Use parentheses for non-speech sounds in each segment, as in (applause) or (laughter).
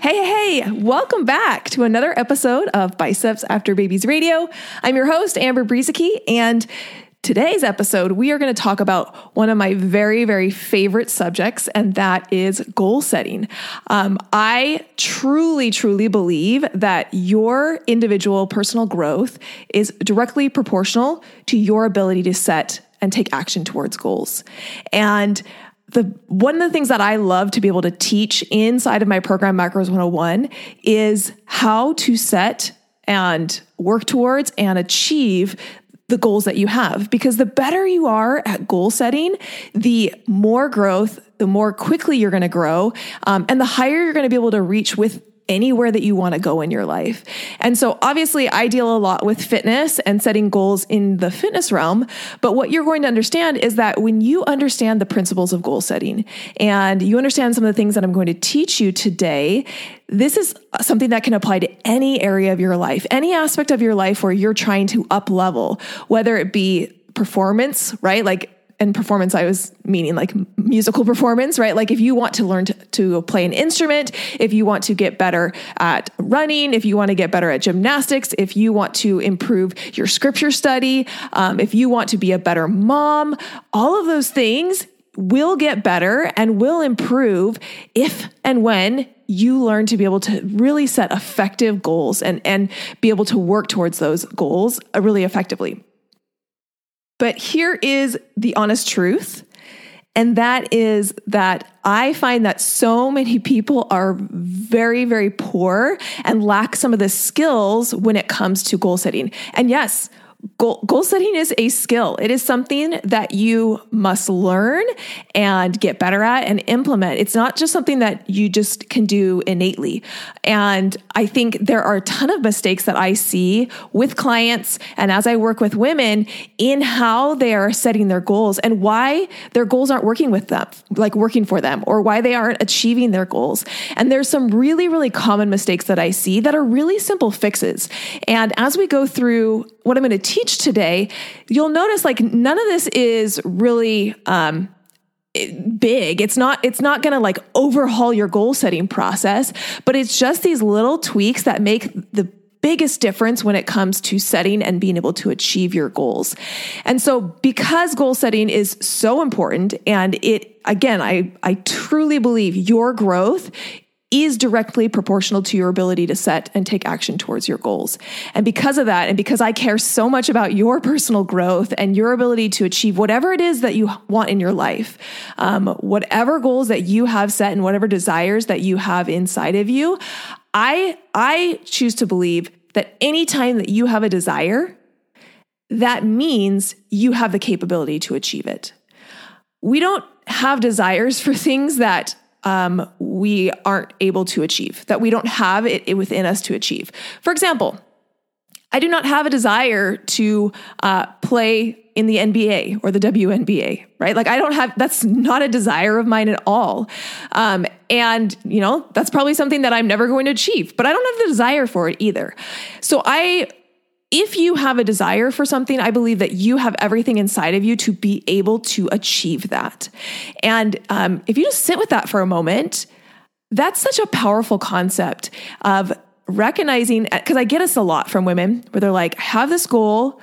Hey, hey, welcome back to another episode of Biceps After Babies Radio. I'm your host, Amber Brueseke, and today's episode, we are going to talk about one of my very, very favorite subjects, and that is goal setting. Um, I truly, truly believe that your individual personal growth is directly proportional to your ability to set and take action towards goals. And the one of the things that I love to be able to teach inside of my program Macros 101 is how to set and work towards and achieve the goals that you have. Because the better you are at goal setting the more growth the more quickly you're going to grow um, and the higher you're going to be able to reach with anywhere that you want to go in your life. And so obviously I deal a lot with fitness and setting goals in the fitness realm, but what you're going to understand is that when you understand the principles of goal setting and you understand some of the things that I'm going to teach you today, this is something that can apply to any area of your life, any aspect of your life where you're trying to up level, whether it be performance, right? Like and performance, I was meaning like musical performance, right? Like if you want to learn to, to, play an instrument, if you want to get better at running, if you want to get better at gymnastics, if you want to improve your scripture study, um, if you want to be a better mom, all of those things will get better and will improve if and when you learn to be able to really set effective goals and, and be able to work towards those goals uh, really effectively. But here is the honest truth. And that is that I find that so many people are very, very poor and lack some of the skills when it comes to goal setting. And yes, Goal, goal setting is a skill. It is something that you must learn and get better at and implement. It's not just something that you just can do innately. And I think there are a ton of mistakes that I see with clients and as I work with women in how they are setting their goals and why their goals aren't working with them, like working for them, or why they aren't achieving their goals. And there's some really, really common mistakes that I see that are really simple fixes. And as we go through what I'm going to teach today, you'll notice like none of this is really um, big. It's not it's not going to like overhaul your goal setting process, but it's just these little tweaks that make the biggest difference when it comes to setting and being able to achieve your goals. And so because goal setting is so important and it again I I truly believe your growth is directly proportional to your ability to set and take action towards your goals. And because of that, and because I care so much about your personal growth and your ability to achieve whatever it is that you want in your life, um, whatever goals that you have set and whatever desires that you have inside of you, I, I choose to believe that anytime that you have a desire, that means you have the capability to achieve it. We don't have desires for things that um, we aren't able to achieve, that we don't have it within us to achieve. For example, I do not have a desire to uh, play in the NBA or the WNBA, right? Like, I don't have, that's not a desire of mine at all. Um, and, you know, that's probably something that I'm never going to achieve, but I don't have the desire for it either. So I if you have a desire for something, I believe that you have everything inside of you to be able to achieve that. And um, if you just sit with that for a moment, that's such a powerful concept of recognizing, because I get this a lot from women where they're like, I have this goal,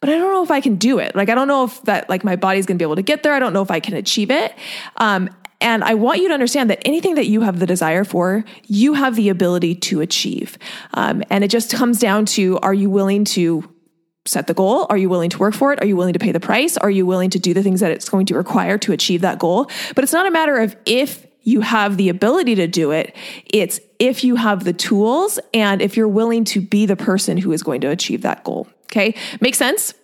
but I don't know if I can do it. Like, I don't know if that, like, my body's gonna be able to get there. I don't know if I can achieve it. Um, and I want you to understand that anything that you have the desire for, you have the ability to achieve. Um, and it just comes down to are you willing to set the goal? Are you willing to work for it? Are you willing to pay the price? Are you willing to do the things that it's going to require to achieve that goal? But it's not a matter of if you have the ability to do it. It's if you have the tools and if you're willing to be the person who is going to achieve that goal. Okay. Make sense?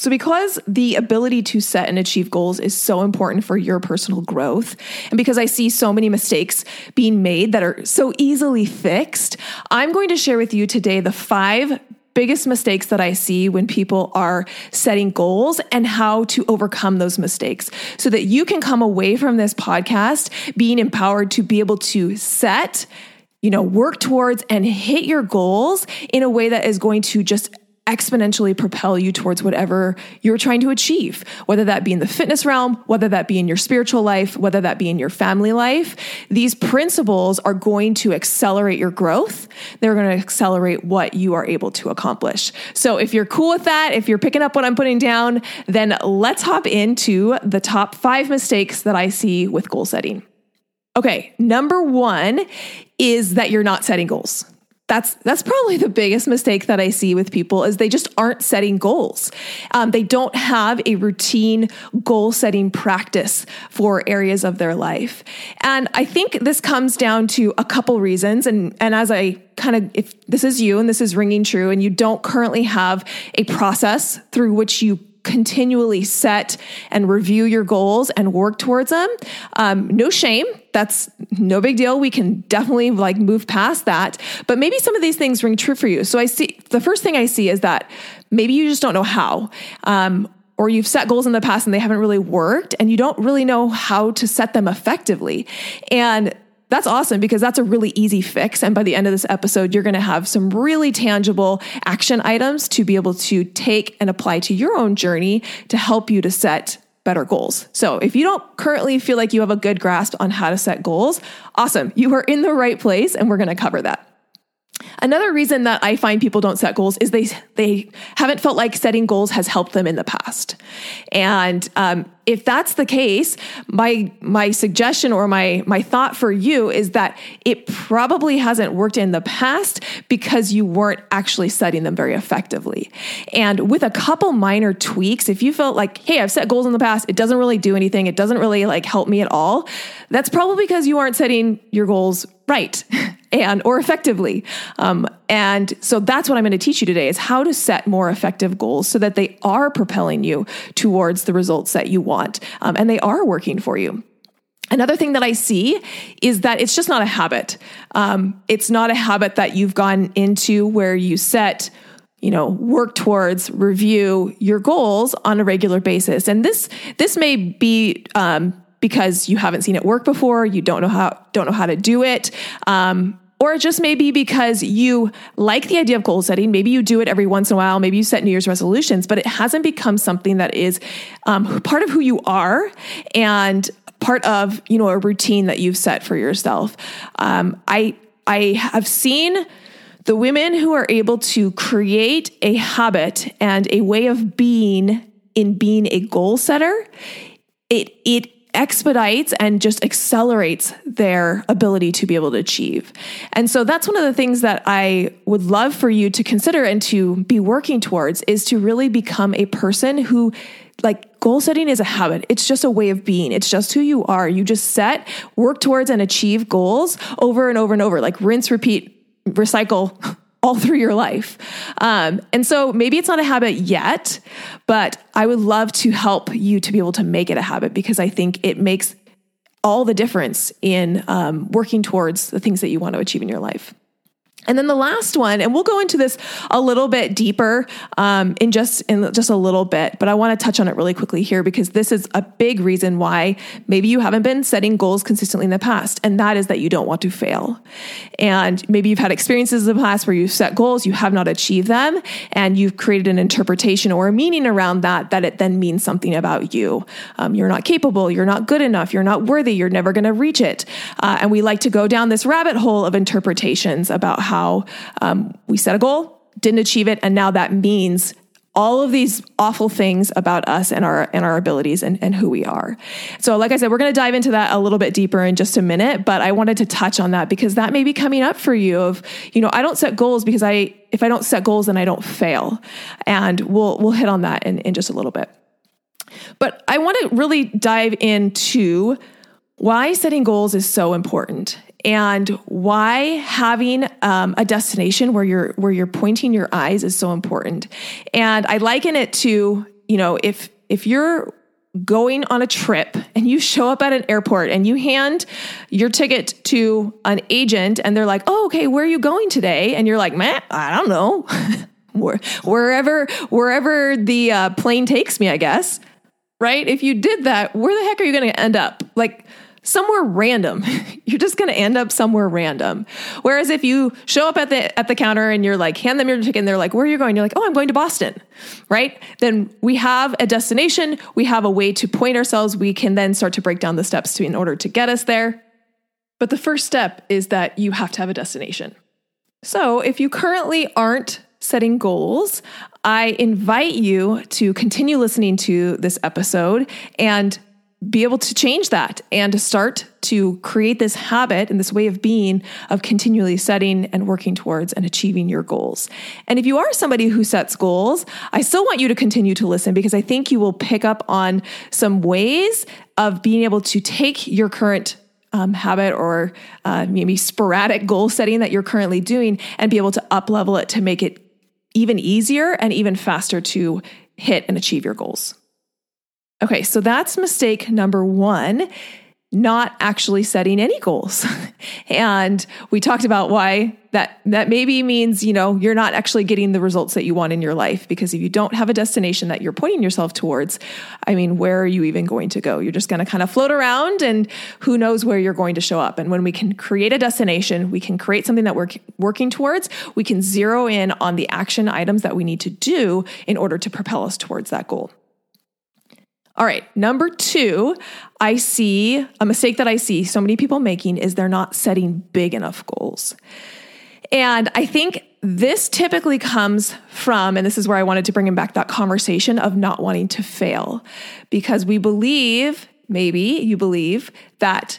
So, because the ability to set and achieve goals is so important for your personal growth, and because I see so many mistakes being made that are so easily fixed, I'm going to share with you today the five biggest mistakes that I see when people are setting goals and how to overcome those mistakes so that you can come away from this podcast being empowered to be able to set you know, work towards and hit your goals in a way that is going to just exponentially propel you towards whatever you're trying to achieve, whether that be in the fitness realm, whether that be in your spiritual life, whether that be in your family life. These principles are going to accelerate your growth. They're going to accelerate what you are able to accomplish. So if you're cool with that, if you're picking up what I'm putting down, then let's hop into the top five mistakes that I see with goal setting. Okay, number one is that you're not setting goals that's that's probably the biggest mistake that I see with people is they just aren't setting goals. Um, they don't have a routine goal setting practice for areas of their life, and I think this comes down to a couple reasons. And and as I kind of if this is you and this is ringing true, and you don't currently have a process through which you continually set and review your goals and work towards them. Um, no shame. That's no big deal. We can definitely like move past that. But maybe some of these things ring true for you. So I see the first thing I see is that maybe you just don't know how. Um, or you've set goals in the past and they haven't really worked and you don't really know how to set them effectively. And that's awesome because that's a really easy fix. And by the end of this episode, you're going to have some really tangible action items to be able to take and apply to your own journey to help you to set better goals. So if you don't currently feel like you have a good grasp on how to set goals, awesome. You are in the right place and we're going to cover that. Another reason that I find people don't set goals is they they haven't felt like setting goals has helped them in the past. And um, if that's the case, my my suggestion or my my thought for you is that it probably hasn't worked in the past because you weren't actually setting them very effectively. And with a couple minor tweaks, if you felt like, hey, I've set goals in the past, it doesn't really do anything, it doesn't really like help me at all, that's probably because you aren't setting your goals right. (laughs) and or effectively. Um, and so that's what I'm going to teach you today is how to set more effective goals so that they are propelling you towards the results that you want um, and they are working for you. Another thing that I see is that it's just not a habit. Um, it's not a habit that you've gone into where you set you know work towards review your goals on a regular basis and this this may be um, because you haven't seen it work before, you don't know how don't know how to do it. Um, or just may be because you like the idea of goal setting. Maybe you do it every once in a while. Maybe you set New Year's resolutions, but it hasn't become something that is um, part of who you are and part of you know a routine that you've set for yourself. Um, I I have seen the women who are able to create a habit and a way of being in being a goal setter. It it expedites and just accelerates their ability to be able to achieve. And so that's one of the things that I would love for you to consider and to be working towards is to really become a person who like goal setting is a habit. It's just a way of being. It's just who you are. You just set, work towards and achieve goals over and over and over, like rinse, repeat, recycle (laughs) all (laughs) through your life. Um, and so maybe it's not a habit yet, but I would love to help you to be able to make it a habit because I think it makes all the difference in um, working towards the things that you want to achieve in your life. And then the last one, and we'll go into this a little bit deeper um, in just in just a little bit, but I want to touch on it really quickly here because this is a big reason why maybe you haven't been setting goals consistently in the past, and that is that you don't want to fail. And maybe you've had experiences in the past where you've set goals, you have not achieved them, and you've created an interpretation or a meaning around that that it then means something about you. Um, you're not capable, you're not good enough, you're not worthy, you're never going to reach it, uh, and we like to go down this rabbit hole of interpretations about how um, we set a goal, didn't achieve it, and now that means all of these awful things about us and our and our abilities and, and who we are. So, like I said, we're going to dive into that a little bit deeper in just a minute, but I wanted to touch on that because that may be coming up for you of, you know, I don't set goals because I if I don't set goals then I don't fail. And we'll we'll hit on that in, in just a little bit. But I want to really dive into why setting goals is so important and why having um, a destination where you're where you're pointing your eyes is so important. And I liken it to you know if if you're going on a trip and you show up at an airport and you hand your ticket to an agent and they're like, "Oh, okay, where are you going today?" and you're like, "Man, I don't know." (laughs) wherever wherever the uh, plane takes me, I guess. Right? If you did that, where the heck are you going to end up? Like somewhere random. (laughs) you're just going to end up somewhere random. Whereas if you show up at the at the counter and you're like hand them your ticket and they're like, "Where are you going?" You're like, "Oh, I'm going to Boston." Right? Then we have a destination, we have a way to point ourselves, we can then start to break down the steps to in order to get us there. But the first step is that you have to have a destination. So, if you currently aren't setting goals, I invite you to continue listening to this episode and be able to change that and to start to create this habit and this way of being of continually setting and working towards and achieving your goals. And if you are somebody who sets goals, I still want you to continue to listen because I think you will pick up on some ways of being able to take your current um, habit or uh, maybe sporadic goal setting that you're currently doing and be able to up level it to make it even easier and even faster to hit and achieve your goals. Okay, so that's mistake number one, not actually setting any goals. (laughs) and we talked about why that that maybe means, you know, you're not actually getting the results that you want in your life because if you don't have a destination that you're pointing yourself towards, I mean, where are you even going to go? You're just going to kind of float around and who knows where you're going to show up. And when we can create a destination, we can create something that we're working towards, we can zero in on the action items that we need to do in order to propel us towards that goal. All right, number two, I see a mistake that I see so many people making is they're not setting big enough goals. And I think this typically comes from, and this is where I wanted to bring him back that conversation of not wanting to fail, because we believe, maybe you believe, that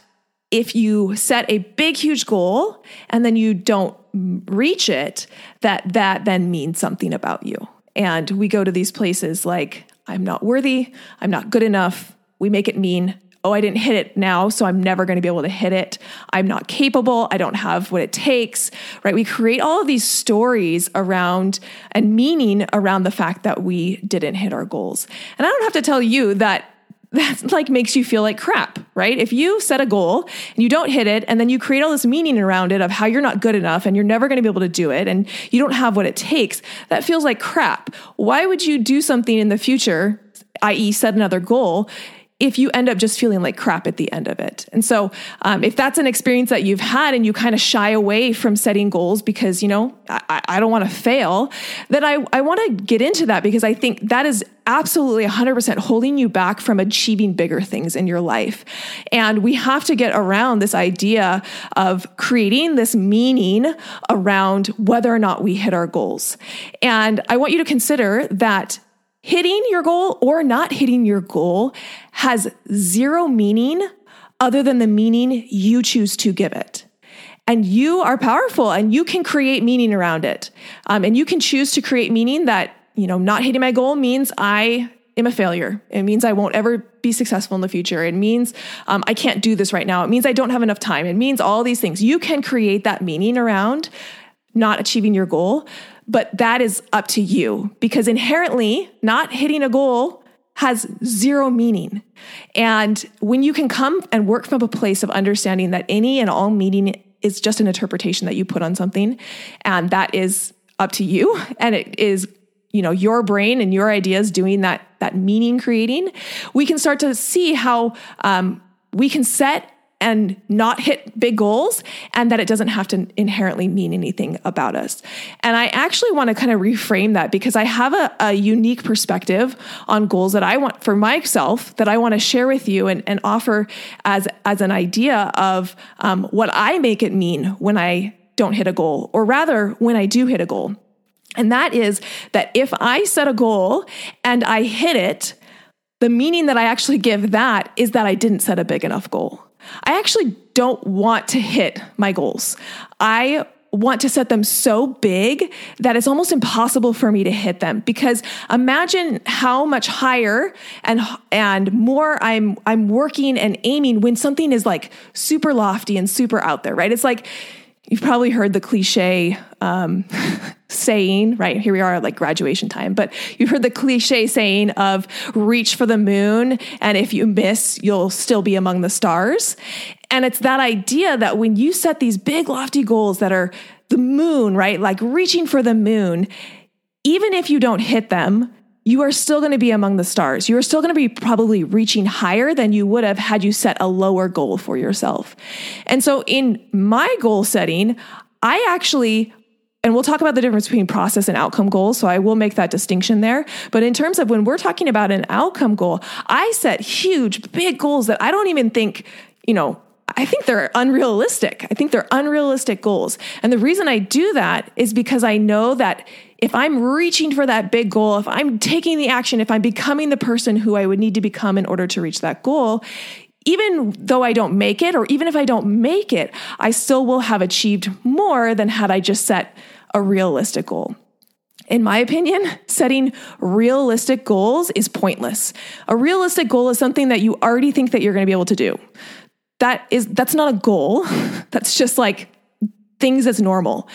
if you set a big, huge goal and then you don't reach it, that that then means something about you. And we go to these places like I'm not worthy. I'm not good enough. We make it mean, oh, I didn't hit it now, so I'm never going to be able to hit it. I'm not capable. I don't have what it takes, right? We create all of these stories around and meaning around the fact that we didn't hit our goals. And I don't have to tell you that that (laughs) like makes you feel like crap, right? If you set a goal and you don't hit it and then you create all this meaning around it of how you're not good enough and you're never going to be able to do it and you don't have what it takes, that feels like crap. Why would you do something in the future, i.e., set another goal? If you end up just feeling like crap at the end of it. And so, um, if that's an experience that you've had and you kind of shy away from setting goals because, you know, I, I don't want to fail, then I, I want to get into that because I think that is absolutely 100% holding you back from achieving bigger things in your life. And we have to get around this idea of creating this meaning around whether or not we hit our goals. And I want you to consider that hitting your goal or not hitting your goal has zero meaning other than the meaning you choose to give it. And you are powerful and you can create meaning around it. Um, and you can choose to create meaning that, you know, not hitting my goal means I am a failure. It means I won't ever be successful in the future. It means um, I can't do this right now. It means I don't have enough time. It means all these things. You can create that meaning around not achieving your goal, but that is up to you because inherently, not hitting a goal has zero meaning. And when you can come and work from a place of understanding that any and all meaning is just an interpretation that you put on something, and that is up to you, and it is you know your brain and your ideas doing that that meaning creating we can start to see how um, we can set and not hit big goals and that it doesn't have to inherently mean anything about us. And I actually want to kind of reframe that because I have a, a unique perspective on goals that I want for myself that I want to share with you and, and offer as, as an idea of um, what I make it mean when I don't hit a goal, or rather, when I do hit a goal. And that is that if I set a goal and I hit it, the meaning that I actually give that is that I didn't set a big enough goal. I actually don't want to hit my goals. I want to set them so big that it's almost impossible for me to hit them because imagine how much higher and and more I'm I'm working and aiming when something is like super lofty and super out there, right? It's like you've probably heard the cliche um, (laughs) saying, right? Here we are at like graduation time, but you've heard the cliche saying of reach for the moon, and if you miss, you'll still be among the stars. And it's that idea that when you set these big, lofty goals that are the moon, right? Like reaching for the moon, even if you don't hit them, you are still going to be among the stars. You are still going to be probably reaching higher than you would have had you set a lower goal for yourself. And so in my goal setting, I actually and we'll talk about the difference between process and outcome goals. So I will make that distinction there. But in terms of when we're talking about an outcome goal, I set huge, big goals that I don't even think, you know, I think they're unrealistic. I think they're unrealistic goals. And the reason I do that is because I know that if I'm reaching for that big goal, if I'm taking the action, if I'm becoming the person who I would need to become in order to reach that goal, even though I don't make it, or even if I don't make it, I still will have achieved more than had I just set a realistic goal. In my opinion, (laughs) setting realistic goals is pointless. A realistic goal is something that you already think that you're going to be able to do. That is that's not a goal. (laughs) That's just like things as normal.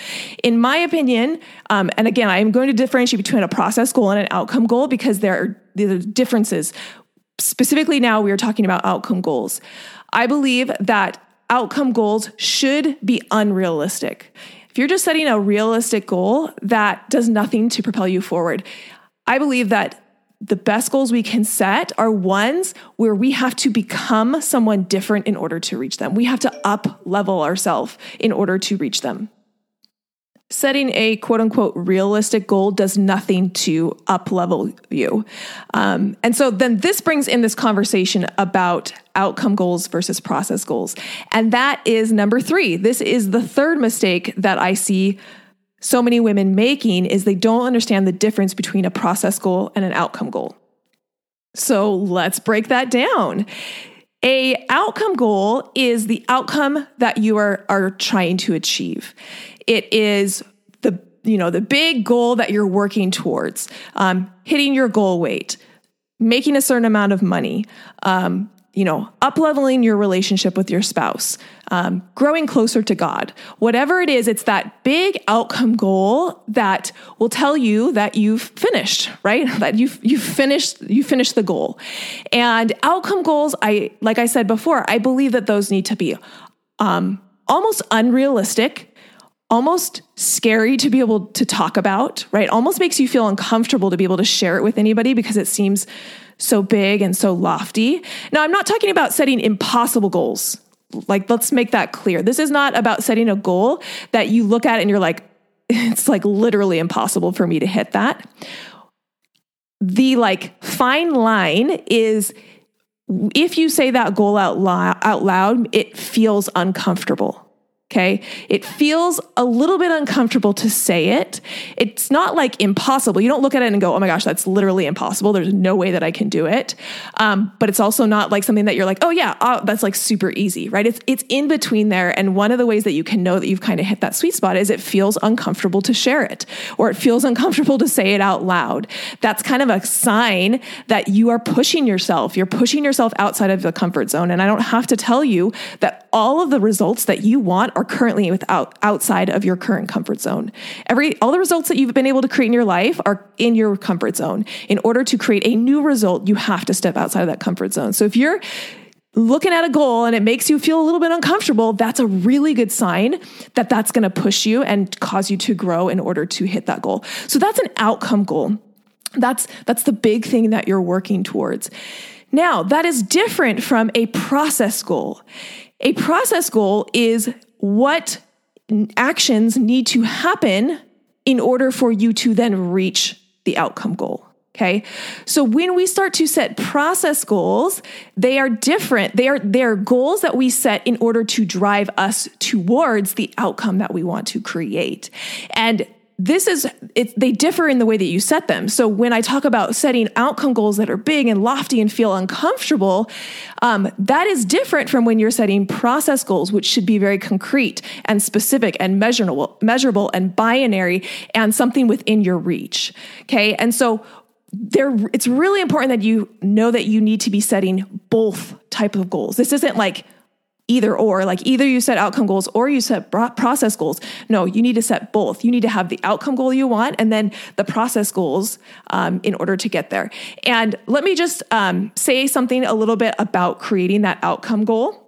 In my opinion, um, and again, I am going to differentiate between a process goal and an outcome goal because there are, there are differences. Specifically, now we are talking about outcome goals. I believe that outcome goals should be unrealistic. If you're just setting a realistic goal that does nothing to propel you forward, I believe that the best goals we can set are ones where we have to become someone different in order to reach them. We have to up level ourselves in order to reach them. Setting a quote unquote realistic goal does nothing to up level you. Um, and so then this brings in this conversation about outcome goals versus process goals. And that is number three. This is the third mistake that I see so many women making is they don't understand the difference between a process goal and an outcome goal. So let's break that down. A outcome goal is the outcome that you are, are trying to achieve. It is the you know the big goal that you're working towards, um, hitting your goal weight, making a certain amount of money, um, you know, up leveling your relationship with your spouse, um, growing closer to God. Whatever it is, it's that big outcome goal that will tell you that you've finished, right? (laughs) That you've you've finished you finished the goal. And outcome goals, I like I said before, I believe that those need to be um, almost unrealistic almost scary to be able to talk about, right? Almost makes you feel uncomfortable to be able to share it with anybody because it seems so big and so lofty. Now, I'm not talking about setting impossible goals. Like, let's make that clear. This is not about setting a goal that you look at and you're like, (laughs) it's like literally impossible for me to hit that. The like fine line is if you say that goal out, loud, out loud, it feels uncomfortable. Okay. It feels a little bit uncomfortable to say it. It's not like impossible. You don't look at it and go, oh my gosh, that's literally impossible. There's no way that I can do it. Um, but it's also not like something that you're like, oh yeah, oh, that's like super easy, right? It's, it's in between there. And one of the ways that you can know that you've kind of hit that sweet spot is it feels uncomfortable to share it or it feels uncomfortable to say it out loud. That's kind of a sign that you are pushing yourself. You're pushing yourself outside of the comfort zone. And I don't have to tell you that all of the results that you want are currently without outside of your current comfort zone. Every all the results that you've been able to create in your life are in your comfort zone. In order to create a new result, you have to step outside of that comfort zone. So if you're looking at a goal and it makes you feel a little bit uncomfortable, that's a really good sign that that's going to push you and cause you to grow in order to hit that goal. So that's an outcome goal. That's that's the big thing that you're working towards. Now, that is different from a process goal. A process goal is what actions need to happen in order for you to then reach the outcome goal. Okay. So when we start to set process goals, they are different. They are, they are goals that we set in order to drive us towards the outcome that we want to create. And this is it, they differ in the way that you set them. So when i talk about setting outcome goals that are big and lofty and feel uncomfortable um, that is different from when you're setting process goals which should be very concrete and specific and measurable measurable and binary and something within your reach okay? And so there it's really important that you know that you need to be setting both type of goals. This isn't like either or like either you set outcome goals or you set process goals. No you need to set both. You need to have the outcome goal you want and then the process goals um, in order to get there. And let me just um, say something a little bit about creating that outcome goal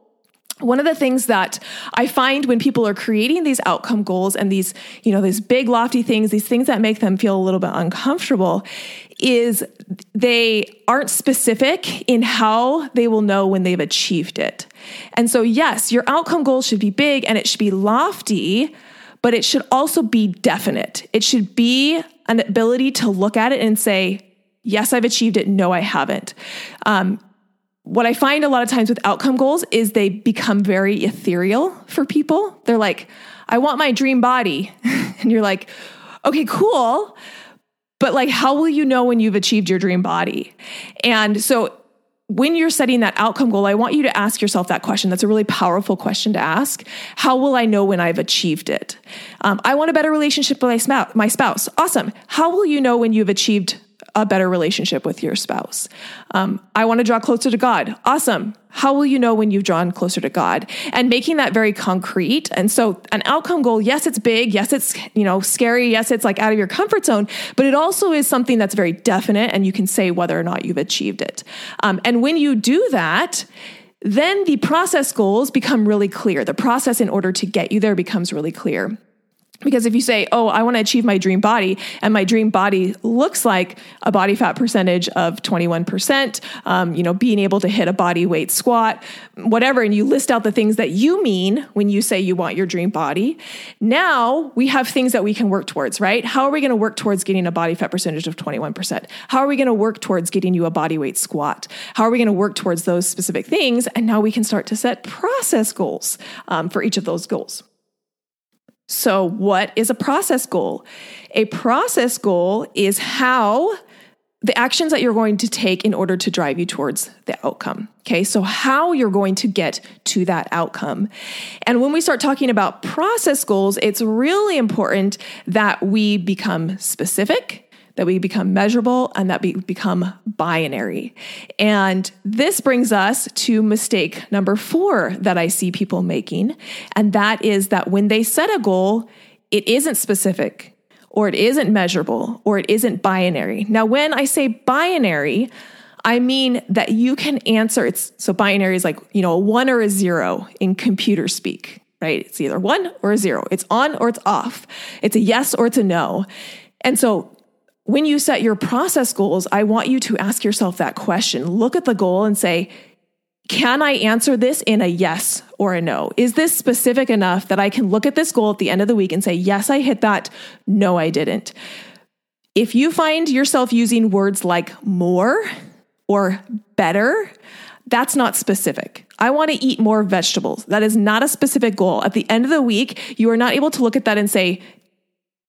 one of the things that I find when people are creating these outcome goals and these, you know, these big lofty things, these things that make them feel a little bit uncomfortable is they aren't specific in how they will know when they've achieved it. And so yes, your outcome goal should be big and it should be lofty, but it should also be definite. It should be an ability to look at it and say, yes, I've achieved it. No, I haven't. Um, what I find a lot of times with outcome goals is they become very ethereal for people. They're like, I want my dream body. (laughs) and you're like, okay, cool. But like, how will you know when you've achieved your dream body? And so when you're setting that outcome goal, I want you to ask yourself that question. That's a really powerful question to ask. How will I know when I've achieved it? Um, I want a better relationship with my spouse. Awesome. How will you know when you've achieved a better relationship with your spouse. Um, I want to draw closer to God. Awesome. How will you know when you've drawn closer to God? And making that very concrete. And so, an outcome goal, yes, it's big. Yes, it's you know scary. Yes, it's like out of your comfort zone. But it also is something that's very definite, and you can say whether or not you've achieved it. Um, and when you do that, then the process goals become really clear. The process in order to get you there becomes really clear. Because if you say, oh, I want to achieve my dream body, and my dream body looks like a body fat percentage of 21%, um, you know, being able to hit a body weight squat, whatever, and you list out the things that you mean when you say you want your dream body, now we have things that we can work towards, right? How are we going to work towards getting a body fat percentage of 21%? How are we going to work towards getting you a body weight squat? How are we going to work towards those specific things? And now we can start to set process goals um, for each of those goals. So, what is a process goal? A process goal is how the actions that you're going to take in order to drive you towards the outcome. Okay, so how you're going to get to that outcome. And when we start talking about process goals, it's really important that we become specific that we become measurable, and that we become binary. And this brings us to mistake number four that I see people making. And that is that when they set a goal, it isn't specific, or it isn't measurable, or it isn't binary. Now, when I say binary, I mean that you can answer it's so binary is like, you know, a one or a zero in computer speak, right? It's either one or a zero. It's on or it's off. It's a yes or it's a no. And so when you set your process goals, I want you to ask yourself that question. Look at the goal and say, can I answer this in a yes or a no? Is this specific enough that I can look at this goal at the end of the week and say, yes, I hit that. No, I didn't. If you find yourself using words like more or better, that's not specific. I want to eat more vegetables. That is not a specific goal. At the end of the week, you are not able to look at that and say,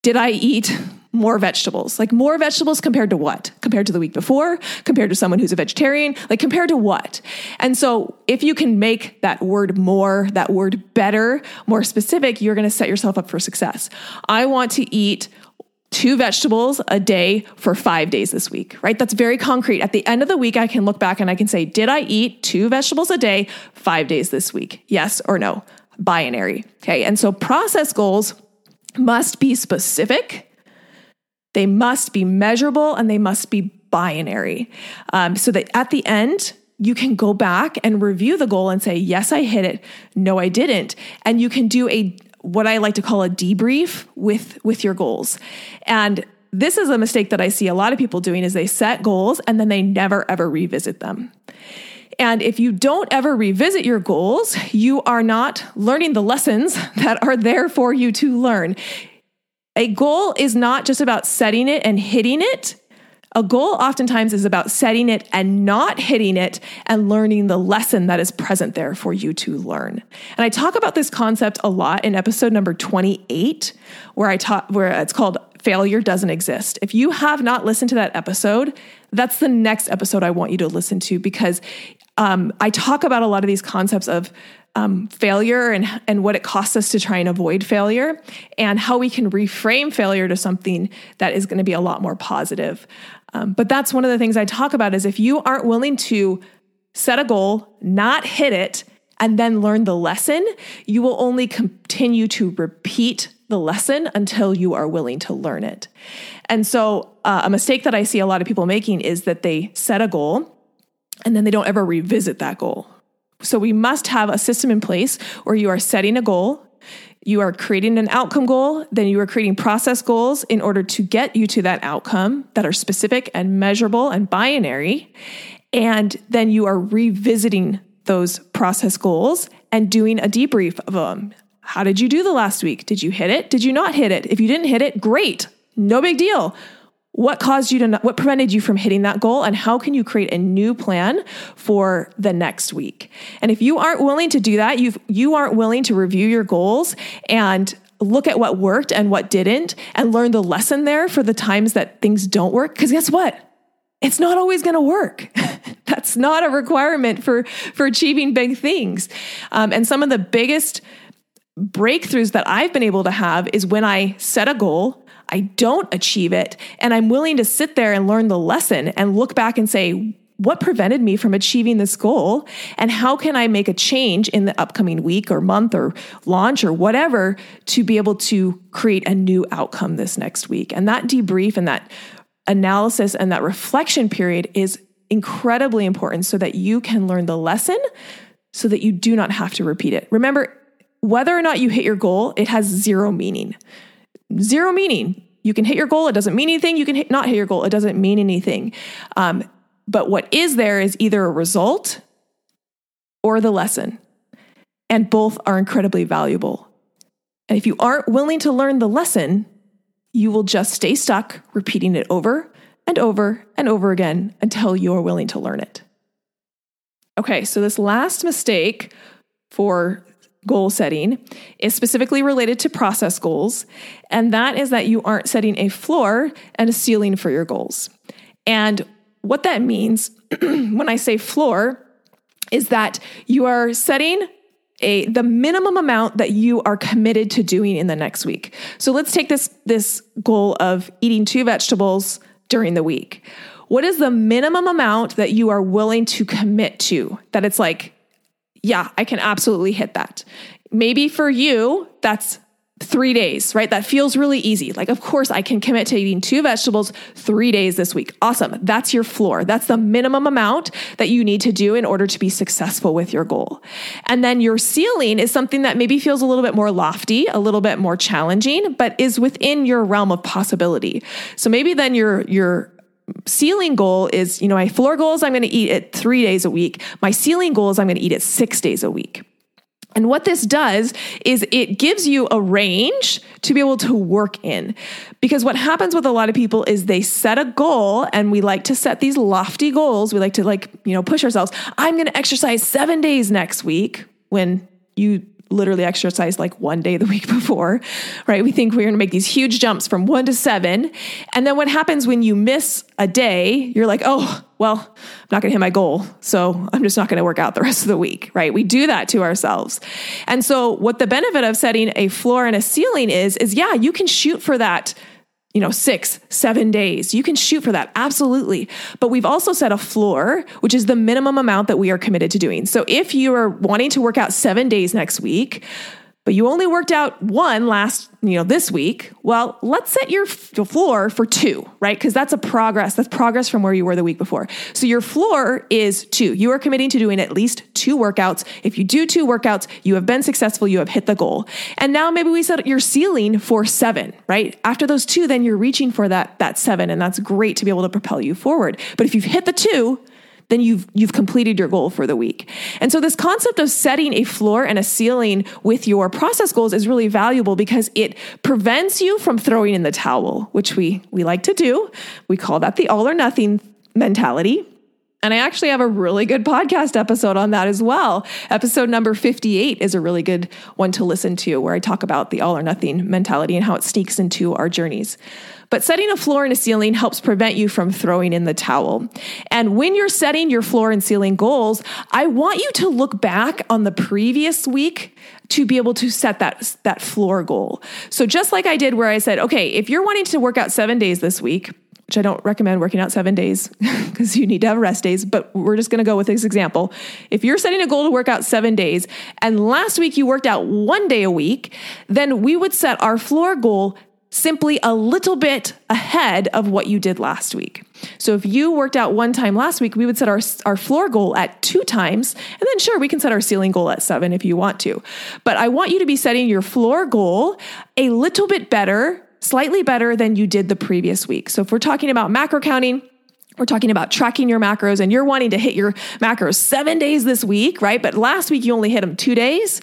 did I eat more vegetables. Like more vegetables compared to what? Compared to the week before, compared to someone who's a vegetarian, like compared to what? And so if you can make that word more, that word better, more specific, you're going to set yourself up for success. I want to eat two vegetables a day for five days this week, right? That's very concrete. At the end of the week, I can look back and I can say, did I eat two vegetables a day five days this week? Yes or no? Binary. Okay. And so process goals must be specific they must be measurable and they must be binary um, so that at the end, you can go back and review the goal and say, yes, I hit it. No, I didn't. And you can do a, what I like to call a debrief with, with your goals. And this is a mistake that I see a lot of people doing is they set goals and then they never ever revisit them. And if you don't ever revisit your goals, you are not learning the lessons (laughs) that are there for you to learn. A goal is not just about setting it and hitting it. A goal oftentimes is about setting it and not hitting it and learning the lesson that is present there for you to learn. And I talk about this concept a lot in episode number 28, where I talk where it's called failure doesn't exist. If you have not listened to that episode, that's the next episode I want you to listen to because um, I talk about a lot of these concepts of um, failure and, and what it costs us to try and avoid failure, and how we can reframe failure to something that is going to be a lot more positive. Um, but that's one of the things I talk about is if you aren't willing to set a goal, not hit it, and then learn the lesson, you will only continue to repeat the lesson until you are willing to learn it. And so, uh, a mistake that I see a lot of people making is that they set a goal and then they don't ever revisit that goal. So, we must have a system in place where you are setting a goal, you are creating an outcome goal, then you are creating process goals in order to get you to that outcome that are specific and measurable and binary. And then you are revisiting those process goals and doing a debrief of them. How did you do the last week? Did you hit it? Did you not hit it? If you didn't hit it, great. No big deal. What caused you to what prevented you from hitting that goal and how can you create a new plan for the next week? And if you aren't willing to do that, you you aren't willing to review your goals and look at what worked and what didn't and learn the lesson there for the times that things don't work because guess what? It's not always going to work. (laughs) That's not a requirement for for achieving big things. Um, and some of the biggest breakthroughs that I've been able to have is when I set a goal, I don't achieve it, and I'm willing to sit there and learn the lesson and look back and say, what prevented me from achieving this goal? And how can I make a change in the upcoming week or month or launch or whatever to be able to create a new outcome this next week? And that debrief and that analysis and that reflection period is incredibly important so that you can learn the lesson so that you do not have to repeat it. Remember, whether or not you hit your goal, it has zero meaning. Zero meaning. You can hit your goal, it doesn't mean anything. You can hit, not hit your goal, it doesn't mean anything. Um, but what is there is either a result or the lesson. And both are incredibly valuable. And if you aren't willing to learn the lesson, you will just stay stuck repeating it over and over and over again until you're willing to learn it. Okay, so this last mistake for goal setting is specifically related to process goals, and that is that you aren't setting a floor and a ceiling for your goals. And what that means (clears throat) when I say floor is that you are setting a the minimum amount that you are committed to doing in the next week. So let's take this this goal of eating two vegetables during the week. What is the minimum amount that you are willing to commit to? That it's like, yeah, I can absolutely hit that. Maybe for you, that's three days, right? That feels really easy. Like, of course, I can commit to eating two vegetables three days this week. Awesome. That's your floor. That's the minimum amount that you need to do in order to be successful with your goal. And then your ceiling is something that maybe feels a little bit more lofty, a little bit more challenging, but is within your realm of possibility. So maybe then your, your, ceiling goal is, you know, my floor goal is I'm going to eat it three days a week. My ceiling goal is I'm going to eat it six days a week. And what this does is it gives you a range to be able to work in. Because what happens with a lot of people is they set a goal and we like to set these lofty goals. We like to like, you know, push ourselves. I'm going to exercise 7 days next week when you literally exercised like one day the week (laughs) before, right? We think we're going to make these huge jumps from one to seven. And then what happens when you miss a day? You're like, oh, well, I'm not going to hit my goal. So I'm just not going to work out the rest of the week, right? We do that to ourselves. And so what the benefit of setting a floor and a ceiling is, is yeah, you can shoot for that you know, six, seven days. You can shoot for that. Absolutely. But we've also set a floor, which is the minimum amount that we are committed to doing. So if you are wanting to work out seven days next week, but you only worked out one last, you know, this week. Well, let's set your floor for two, right? Because that's a progress. That's progress from where you were the week before. So your floor is two. You are committing to doing at least two workouts. If you do two workouts, you have been successful. You have hit the goal. And now maybe we set your ceiling for seven, right? After those two, then you're reaching for that, that seven. And that's great to be able to propel you forward. But if you've hit the two, then you've you've completed your goal for the week. And so this concept of setting a floor and a ceiling with your process goals is really valuable because it prevents you from throwing in the towel, which we we like to do. We call that the all or nothing mentality. And I actually have a really good podcast episode on that as well. Episode number 58 is a really good one to listen to, where I talk about the all or nothing mentality and how it sneaks into our journeys. But setting a floor and a ceiling helps prevent you from throwing in the towel. And when you're setting your floor and ceiling goals, I want you to look back on the previous week to be able to set that, that floor goal. So just like I did where I said, okay, if you're wanting to work out seven days this week, which I don't recommend working out seven days (laughs) because you need to have rest days, but we're just going to go with this example. If you're setting a goal to work out seven days and last week you worked out one day a week, then we would set our floor goal simply a little bit ahead of what you did last week. So if you worked out one time last week, we would set our, our floor goal at two times. And then, sure, we can set our ceiling goal at seven if you want to. But I want you to be setting your floor goal a little bit better, slightly better than you did the previous week. So if we're talking about macro counting, we're talking about tracking your macros and you're wanting to hit your macros seven days this week, right? But last week you only hit them two days.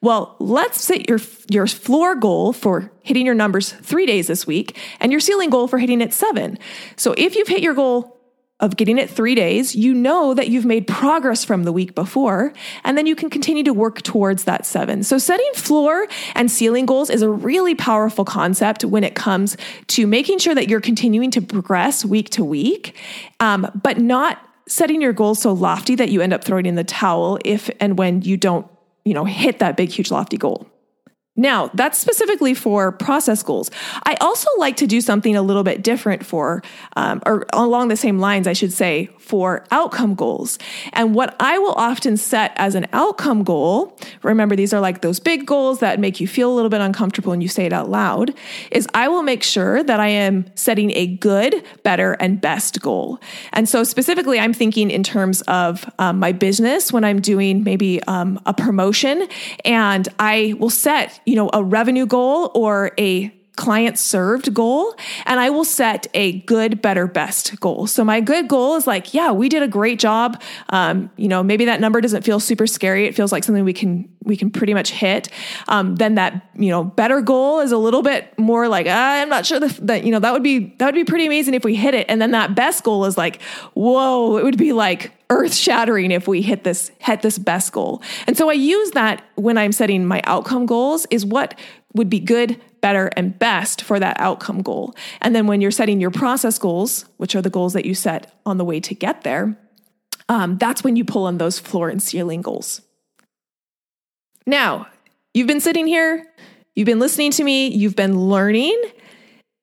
Well, let's set your, your floor goal for hitting your numbers three days this week and your ceiling goal for hitting it seven. So if you've hit your goal of getting it three days, you know that you've made progress from the week before, and then you can continue to work towards that seven. So, setting floor and ceiling goals is a really powerful concept when it comes to making sure that you're continuing to progress week to week, um, but not setting your goals so lofty that you end up throwing in the towel if and when you don't you know, hit that big, huge, lofty goal. Now, that's specifically for process goals. I also like to do something a little bit different for, um, or along the same lines, I should say, for outcome goals. And what I will often set as an outcome goal, remember, these are like those big goals that make you feel a little bit uncomfortable when you say it out loud, is I will make sure that I am setting a good, better, and best goal. And so, specifically, I'm thinking in terms of um, my business when I'm doing maybe um, a promotion, and I will set you know, a revenue goal or a client served goal and I will set a good, better, best goal. So my good goal is like, yeah, we did a great job. Um, you know, maybe that number doesn't feel super scary. It feels like something we can we can pretty much hit. Um, then that you know better goal is a little bit more like ah, I'm not sure that, that you know that would be that would be pretty amazing if we hit it. And then that best goal is like, whoa, it would be like earth shattering if we hit this hit this best goal. And so I use that when I'm setting my outcome goals is what would be good, better, and best for that outcome goal. And then when you're setting your process goals, which are the goals that you set on the way to get there, um, that's when you pull on those floor and ceiling goals. Now, you've been sitting here, you've been listening to me, you've been learning,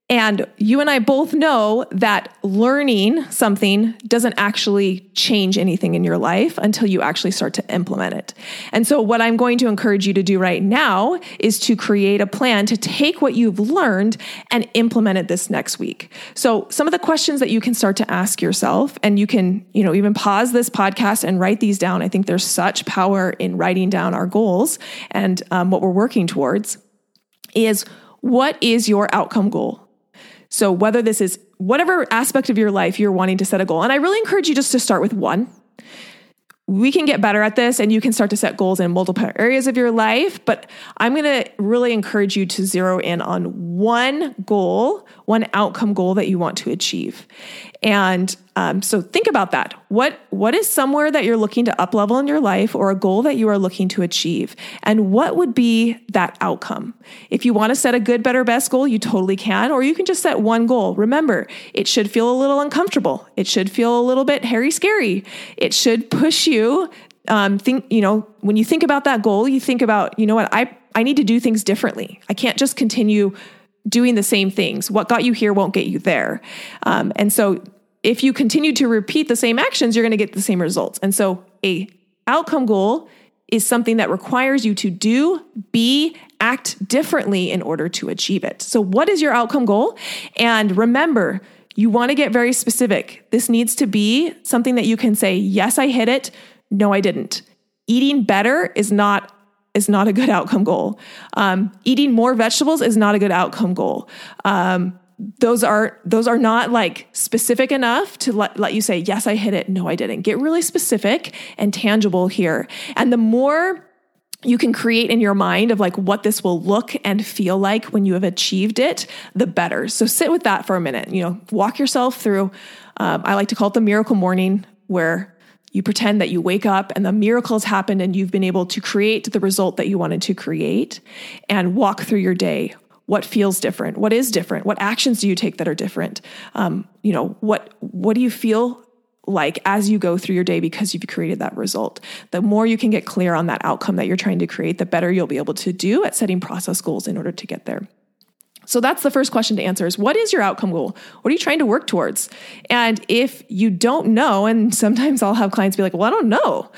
and you and I both know that learning something doesn't actually change anything in your life until you actually start to implement it. And so, what I'm going to encourage you to do right now is to create a plan to take what you've learned and implement it this next week. So, some of the questions that you can start to ask yourself, and you can, you know, even pause this podcast and write these down. I think there's such power in writing down our goals and um, what we're working towards. Is what is your outcome goal? So, whether this is whatever aspect of your life you're wanting to set a goal, and I really encourage you just to start with one. We can get better at this and you can start to set goals in multiple areas of your life, but I'm to really encourage you to zero in on one goal, one outcome goal that you want to achieve. And um, so think about that. What what is somewhere that you're looking to up level in your life, or a goal that you are looking to achieve, and what would be that outcome? If you want to set a good, better, best goal, you totally can, or you can just set one goal. Remember, it should feel a little uncomfortable. It should feel a little bit hairy, scary. It should push you. Um, think you know when you think about that goal, you think about you know what I I need to do things differently. I can't just continue doing the same things. What got you here won't get you there. Um, and so if you continue to repeat the same actions, you're going to get the same results. And so a outcome goal is something that requires you to do, be, act differently in order to achieve it. So what is your outcome goal? And remember, you want to get very specific. This needs to be something that you can say, yes, I hit it. No, I didn't. Eating better is not is not a good outcome goal. Um, eating more vegetables is not a good outcome goal. Um, those are those are not like specific enough to let, let you say yes i hit it. No i didn't. Get really specific and tangible here. And the more you can create in your mind of like what this will look and feel like when you have achieved it the better. So sit with that for a minute. You know walk yourself through um, i like to call it the miracle morning where you pretend that you wake up and the miracle has happened and you've been able to create the result that you wanted to create and walk through your day. What feels different? What is different? What actions do you take that are different? Um, you know, what what do you feel like as you go through your day because you've created that result. The more you can get clear on that outcome that you're trying to create, the better you'll be able to do at setting process goals in order to get there. So that's the first question to answer is what is your outcome goal? What are you trying to work towards? And if you don't know, and (laughs) sometimes I'll have clients be like, well, I don't know.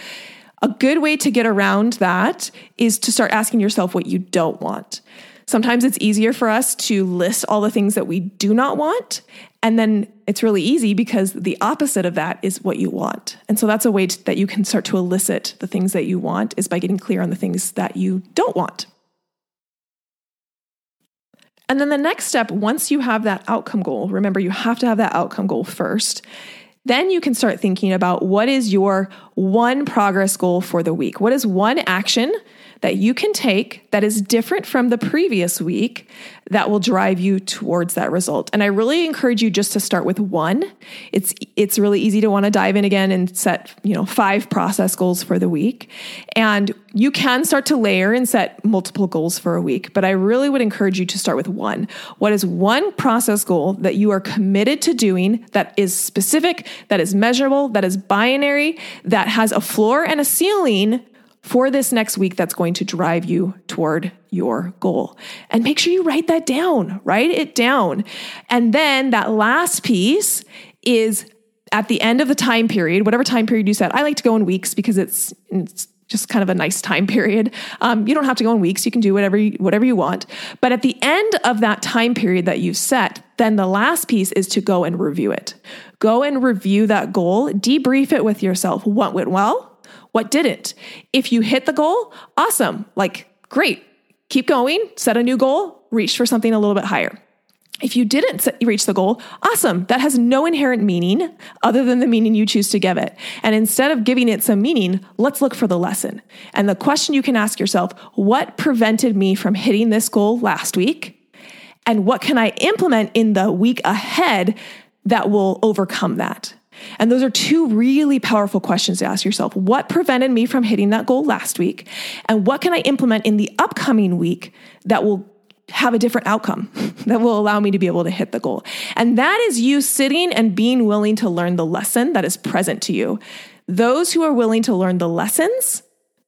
A good way to get around that is to start asking yourself what you don't want. Sometimes it's easier for us to list all the things that we do not want. And then it's really easy because the opposite of that is what you want. And so that's a way to, that you can start to elicit the things that you want is by getting clear on the things that you don't want. And then the next step, once you have that outcome goal, remember you have to have that outcome goal first. Then you can start thinking about what is your one progress goal for the week? What is one action that you can take that is different from the previous week that will drive you towards that result. And I really encourage you just to start with one. It's it's really easy to want to dive in again and set, you know, five process goals for the week. And you can start to layer and set multiple goals for a week, but I really would encourage you to start with one. What is one process goal that you are committed to doing that is specific, that is measurable, that is binary, that has a floor and a ceiling for this next week that's going to drive you toward your goal. And make sure you write that down, write it down. And then that last piece is at the end of the time period, whatever time period you set. I like to go in weeks because it's, it's just kind of a nice time period. Um, you don't have to go in weeks. You can do whatever you, whatever you want. But at the end of that time period that you've set, then the last piece is to go and review it. Go and review that goal, debrief it with yourself. What went well? What didn't. If you hit the goal, awesome. Like, great. Keep going, set a new goal, reach for something a little bit higher. If you didn't reach the goal, awesome. That has no inherent meaning other than the meaning you choose to give it. And instead of giving it some meaning, let's look for the lesson. And the question you can ask yourself what prevented me from hitting this goal last week? And what can I implement in the week ahead that will overcome that? And those are two really powerful questions to ask yourself. What prevented me from hitting that goal last week? And what can I implement in the upcoming week that will have a different outcome (laughs) that will allow me to be able to hit the goal? And that is you sitting and being willing to learn the lesson that is present to you. Those who are willing to learn the lessons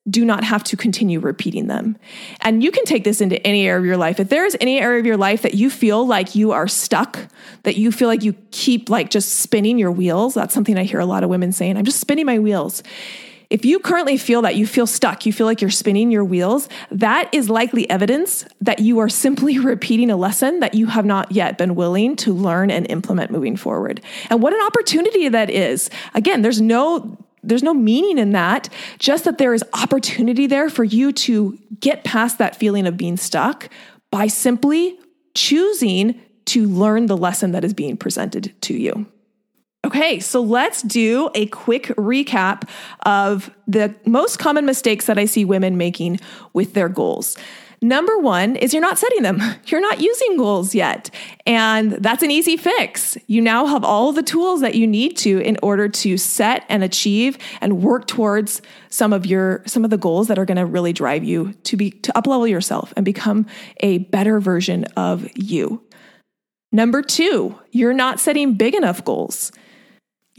do not have to continue repeating them. And you can take this into any area of your life. If there is any area of your life that you feel like you are stuck, that you feel like you keep like just spinning your wheels, that's something I hear a lot of women saying, I'm just spinning my wheels. If you currently feel that you feel stuck, you feel like you're spinning your wheels, that is likely evidence that you are simply (laughs) repeating a lesson that you have not yet been willing to learn and implement moving forward. And what an opportunity that is. Again, there's no there's no meaning in that, just that there is opportunity there for you to get past that feeling of being stuck by simply choosing to learn the lesson that is being presented to you. Okay, so let's do a quick recap of the most common mistakes that I see women making with their goals. Number one is you're not setting them. (laughs) You're not using goals yet. And that's an easy fix. You now have all the tools that you need to in order to set and achieve and work towards some of your some of the goals that are going to really drive you to be to uplevel yourself and become a better version of you. Number 2, you're not setting big enough goals.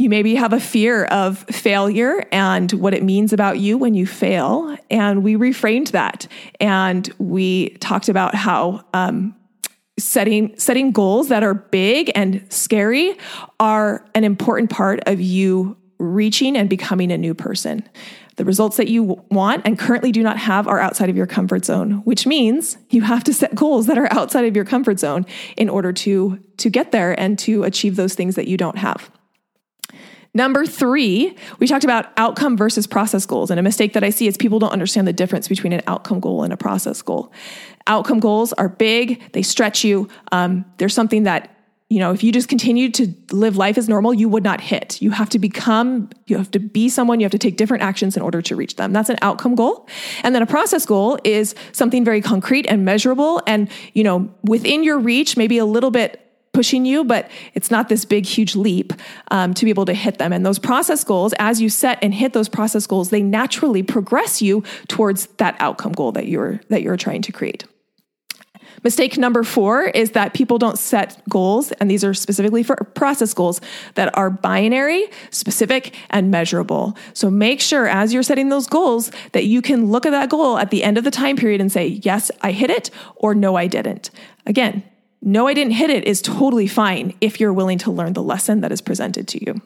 You maybe have a fear of failure and what it means about you when you fail. And we reframed that. And we talked about how um, setting setting goals that are big and scary are an important part of you reaching and becoming a new person. The results that you want and currently do not have are outside of your comfort zone, which means you have to set goals that are outside of your comfort zone in order to to get there and to achieve those things that you don't have. Number three, we talked about outcome versus process goals. And a mistake that I see is people don't understand the difference between an outcome goal and a process goal. Outcome goals are big, they stretch you. Um, there's something that you know, if you just continue to live life as normal, you would not hit. You have to become, you have to be someone, you have to take different actions in order to reach them. That's an outcome goal. And then a process goal is something very concrete and measurable and, you know, within your reach, maybe a little bit pushing you, but it's not this big, huge leap um, to be able to hit them. And those process goals, as you set and hit those process goals, they naturally progress you towards that outcome goal that you're that you're trying to create. Mistake number four is that people don't set goals, and these are specifically for process goals that are binary, specific, and measurable. So make sure as you're setting those goals that you can look at that goal at the end of the time period and say, yes, I hit it, or no, I didn't. Again, no, I didn't hit it is totally fine if you're willing to learn the lesson that is presented to you.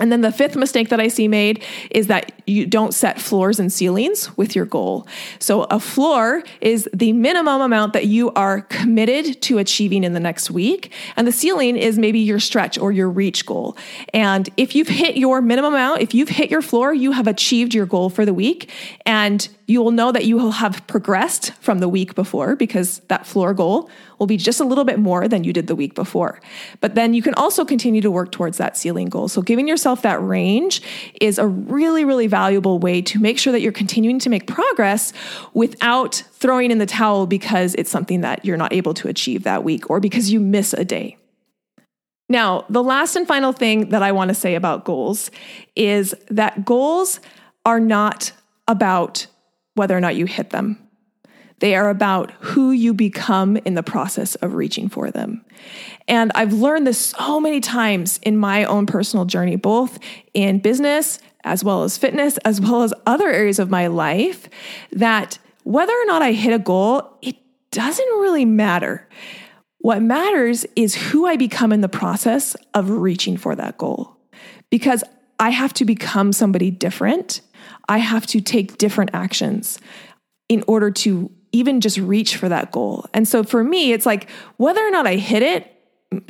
And then the fifth mistake that I see made is that you don't set floors and ceilings with your goal. So a floor is the minimum amount that you are committed to achieving in the next week. And the ceiling is maybe your stretch or your reach goal. And if you've hit your minimum amount, if you've hit your floor, you have achieved your goal for the week. And you will know that you will have progressed from the week before because that floor goal will be just a little bit more than you did the week before. But then you can also continue to work towards that ceiling goal. So giving yourself that range is a really, really valuable way to make sure that you're continuing to make progress without throwing in the towel because it's something that you're not able to achieve that week or because you miss a day. Now, the last and final thing that I want to say about goals is that goals are not about whether or not you hit them. They are about who you become in the process of reaching for them. And I've learned this so many times in my own personal journey, both in business as well as fitness, as well as other areas of my life, that whether or not I hit a goal, it doesn't really matter. What matters is who I become in the process of reaching for that goal. Because I have to become somebody different. I have to take different actions in order to even just reach for that goal. And so for me, it's like whether or not I hit it,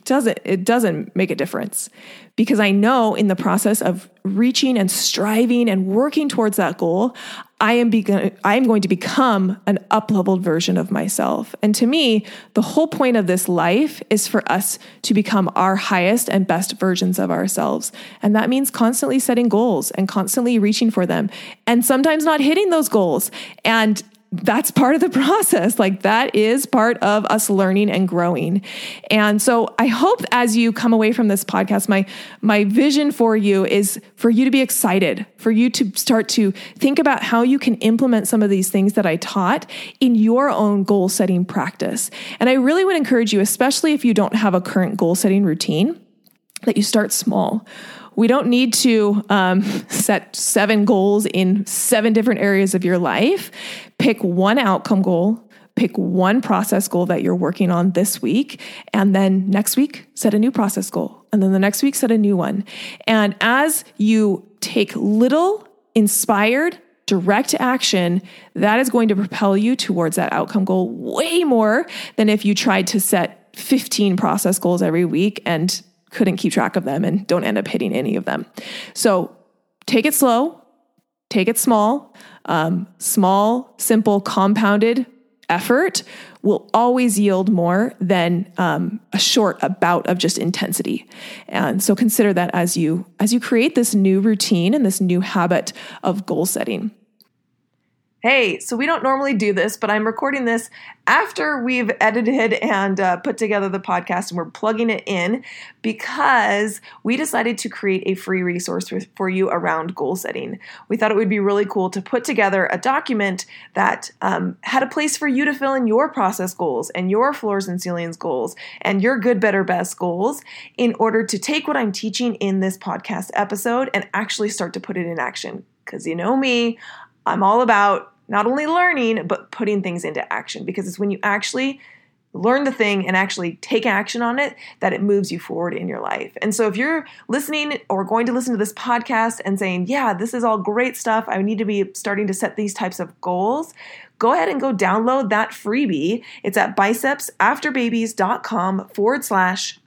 doesn't it doesn't make a difference because I know in the process of reaching and striving and working towards that goal, I am be- I am going to become an up-leveled version of myself. And to me, the whole point of this life is for us to become our highest and best versions of ourselves. And that means constantly setting goals and constantly reaching for them and sometimes not hitting those goals. And that's part of the (laughs) process. Like that is part of us learning and growing. And so I hope as you come away from this podcast, my my vision for you is for you to be excited, for you to start to think about how you can implement some of these things that I taught in your own goal setting practice. And I really would encourage you, especially if you don't have a current goal setting routine, that you start small we don't need to um, (laughs) set seven goals in seven different areas of your life. Pick one outcome goal, pick one process goal that you're working on this week, and then next week, set a new process goal. And then the next week, set a new one. And as you take little inspired, direct action, that is going to propel you towards that outcome goal way more than if you tried to set 15 process goals every week and couldn't keep track of them and don't end up hitting any of them. So take it slow, take it small. Um, small, simple, compounded effort will always yield more than um, a short bout of just intensity and so consider that as you as you create this new routine and this new habit of goal setting Hey, so we don't normally do this, but I'm recording this after we've edited and uh, put together the podcast and we're plugging it in because we decided to create a free resource for you around goal setting. We thought it would be really cool to put together a document that um, had a place for you to fill in your process goals and your floors and ceilings goals and your good, better, best goals in order to take what I'm teaching in this podcast episode and actually start to put it in action. Because you know me, I'm all about not only learning, but putting things into action because it's when you actually learn the thing and actually take action on it that it moves you forward in your life. And so if you're listening or going to listen to this podcast and saying, yeah, this is all great stuff, I need to be starting to set these types of goals, go ahead and go download that freebie. It's at bicepsafterbabies.com forward slash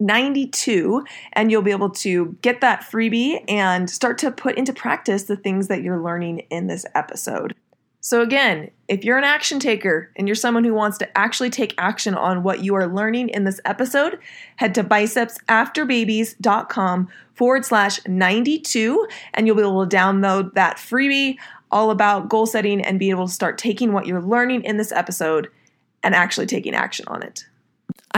92 and you'll be able to get that freebie and start to put into practice the things that you're learning in this episode. So, again, if you're an action taker and you're someone who wants to actually take action on what you are learning in this episode, head to bicepsafterbabies.com forward slash 92 and you'll be able to download that freebie all about goal setting and be able to start taking what you're learning in this episode and actually taking action on it.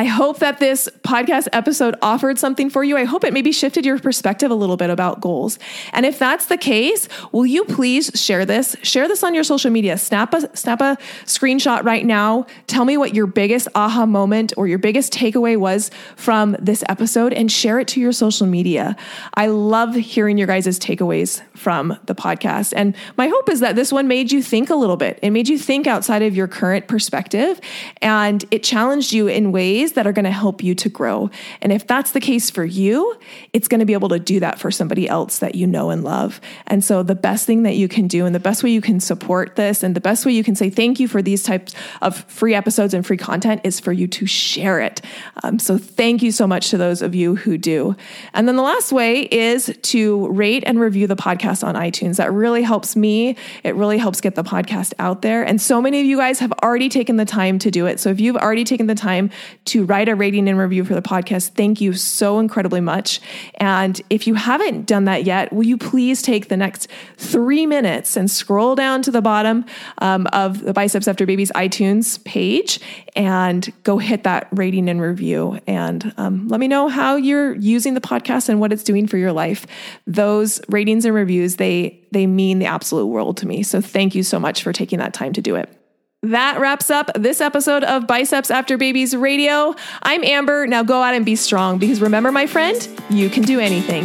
I hope that this podcast episode offered something for you. I hope it maybe shifted your perspective a little bit about goals. And if that's the case, will you please share this? Share this on your social media. Snap a snap a screenshot right now. Tell me what your biggest aha moment or your biggest takeaway was from this episode and share it to your social media. I love hearing your guys' takeaways from the podcast. And my hope is that this one made you think a little bit. It made you think outside of your current perspective and it challenged you in ways that are going to help you to grow. And if that's the case for you, it's going to be able to do that for somebody else that you know and love. And so the best thing that you can do and the best way you can support this and the best way you can say thank you for these types of free episodes and free content is for you to share it. Um, so thank you so much to those of you who do. And then the last way is to rate and review the podcast on iTunes. That really helps me. It really helps get the podcast out there. And so many of you guys have already taken the time to do it. So if you've already taken the time to write a rating and review for the podcast, thank you so incredibly much. And if you haven't done that yet, will you please take the next three minutes and scroll down to the bottom um, of the Biceps After Babies iTunes page and go hit that rating and review and um, let me know how you're using the podcast and what it's doing for your life. Those ratings and reviews, they they mean the absolute world to me. So thank you so much for taking that time to do it. That wraps up this episode of Biceps After Babies Radio. I'm Amber. Now go out and be strong because remember, my friend, you can do anything.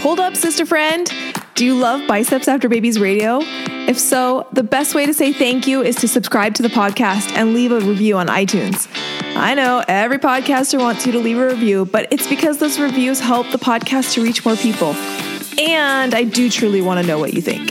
Hold up, sister friend. Do you love Biceps After Babies Radio? If so, the best way to say thank you is to subscribe to the podcast and leave a review on iTunes. I know every podcaster wants you to leave a review, but it's because those reviews help the podcast to reach more people. And I do truly want to know what you think.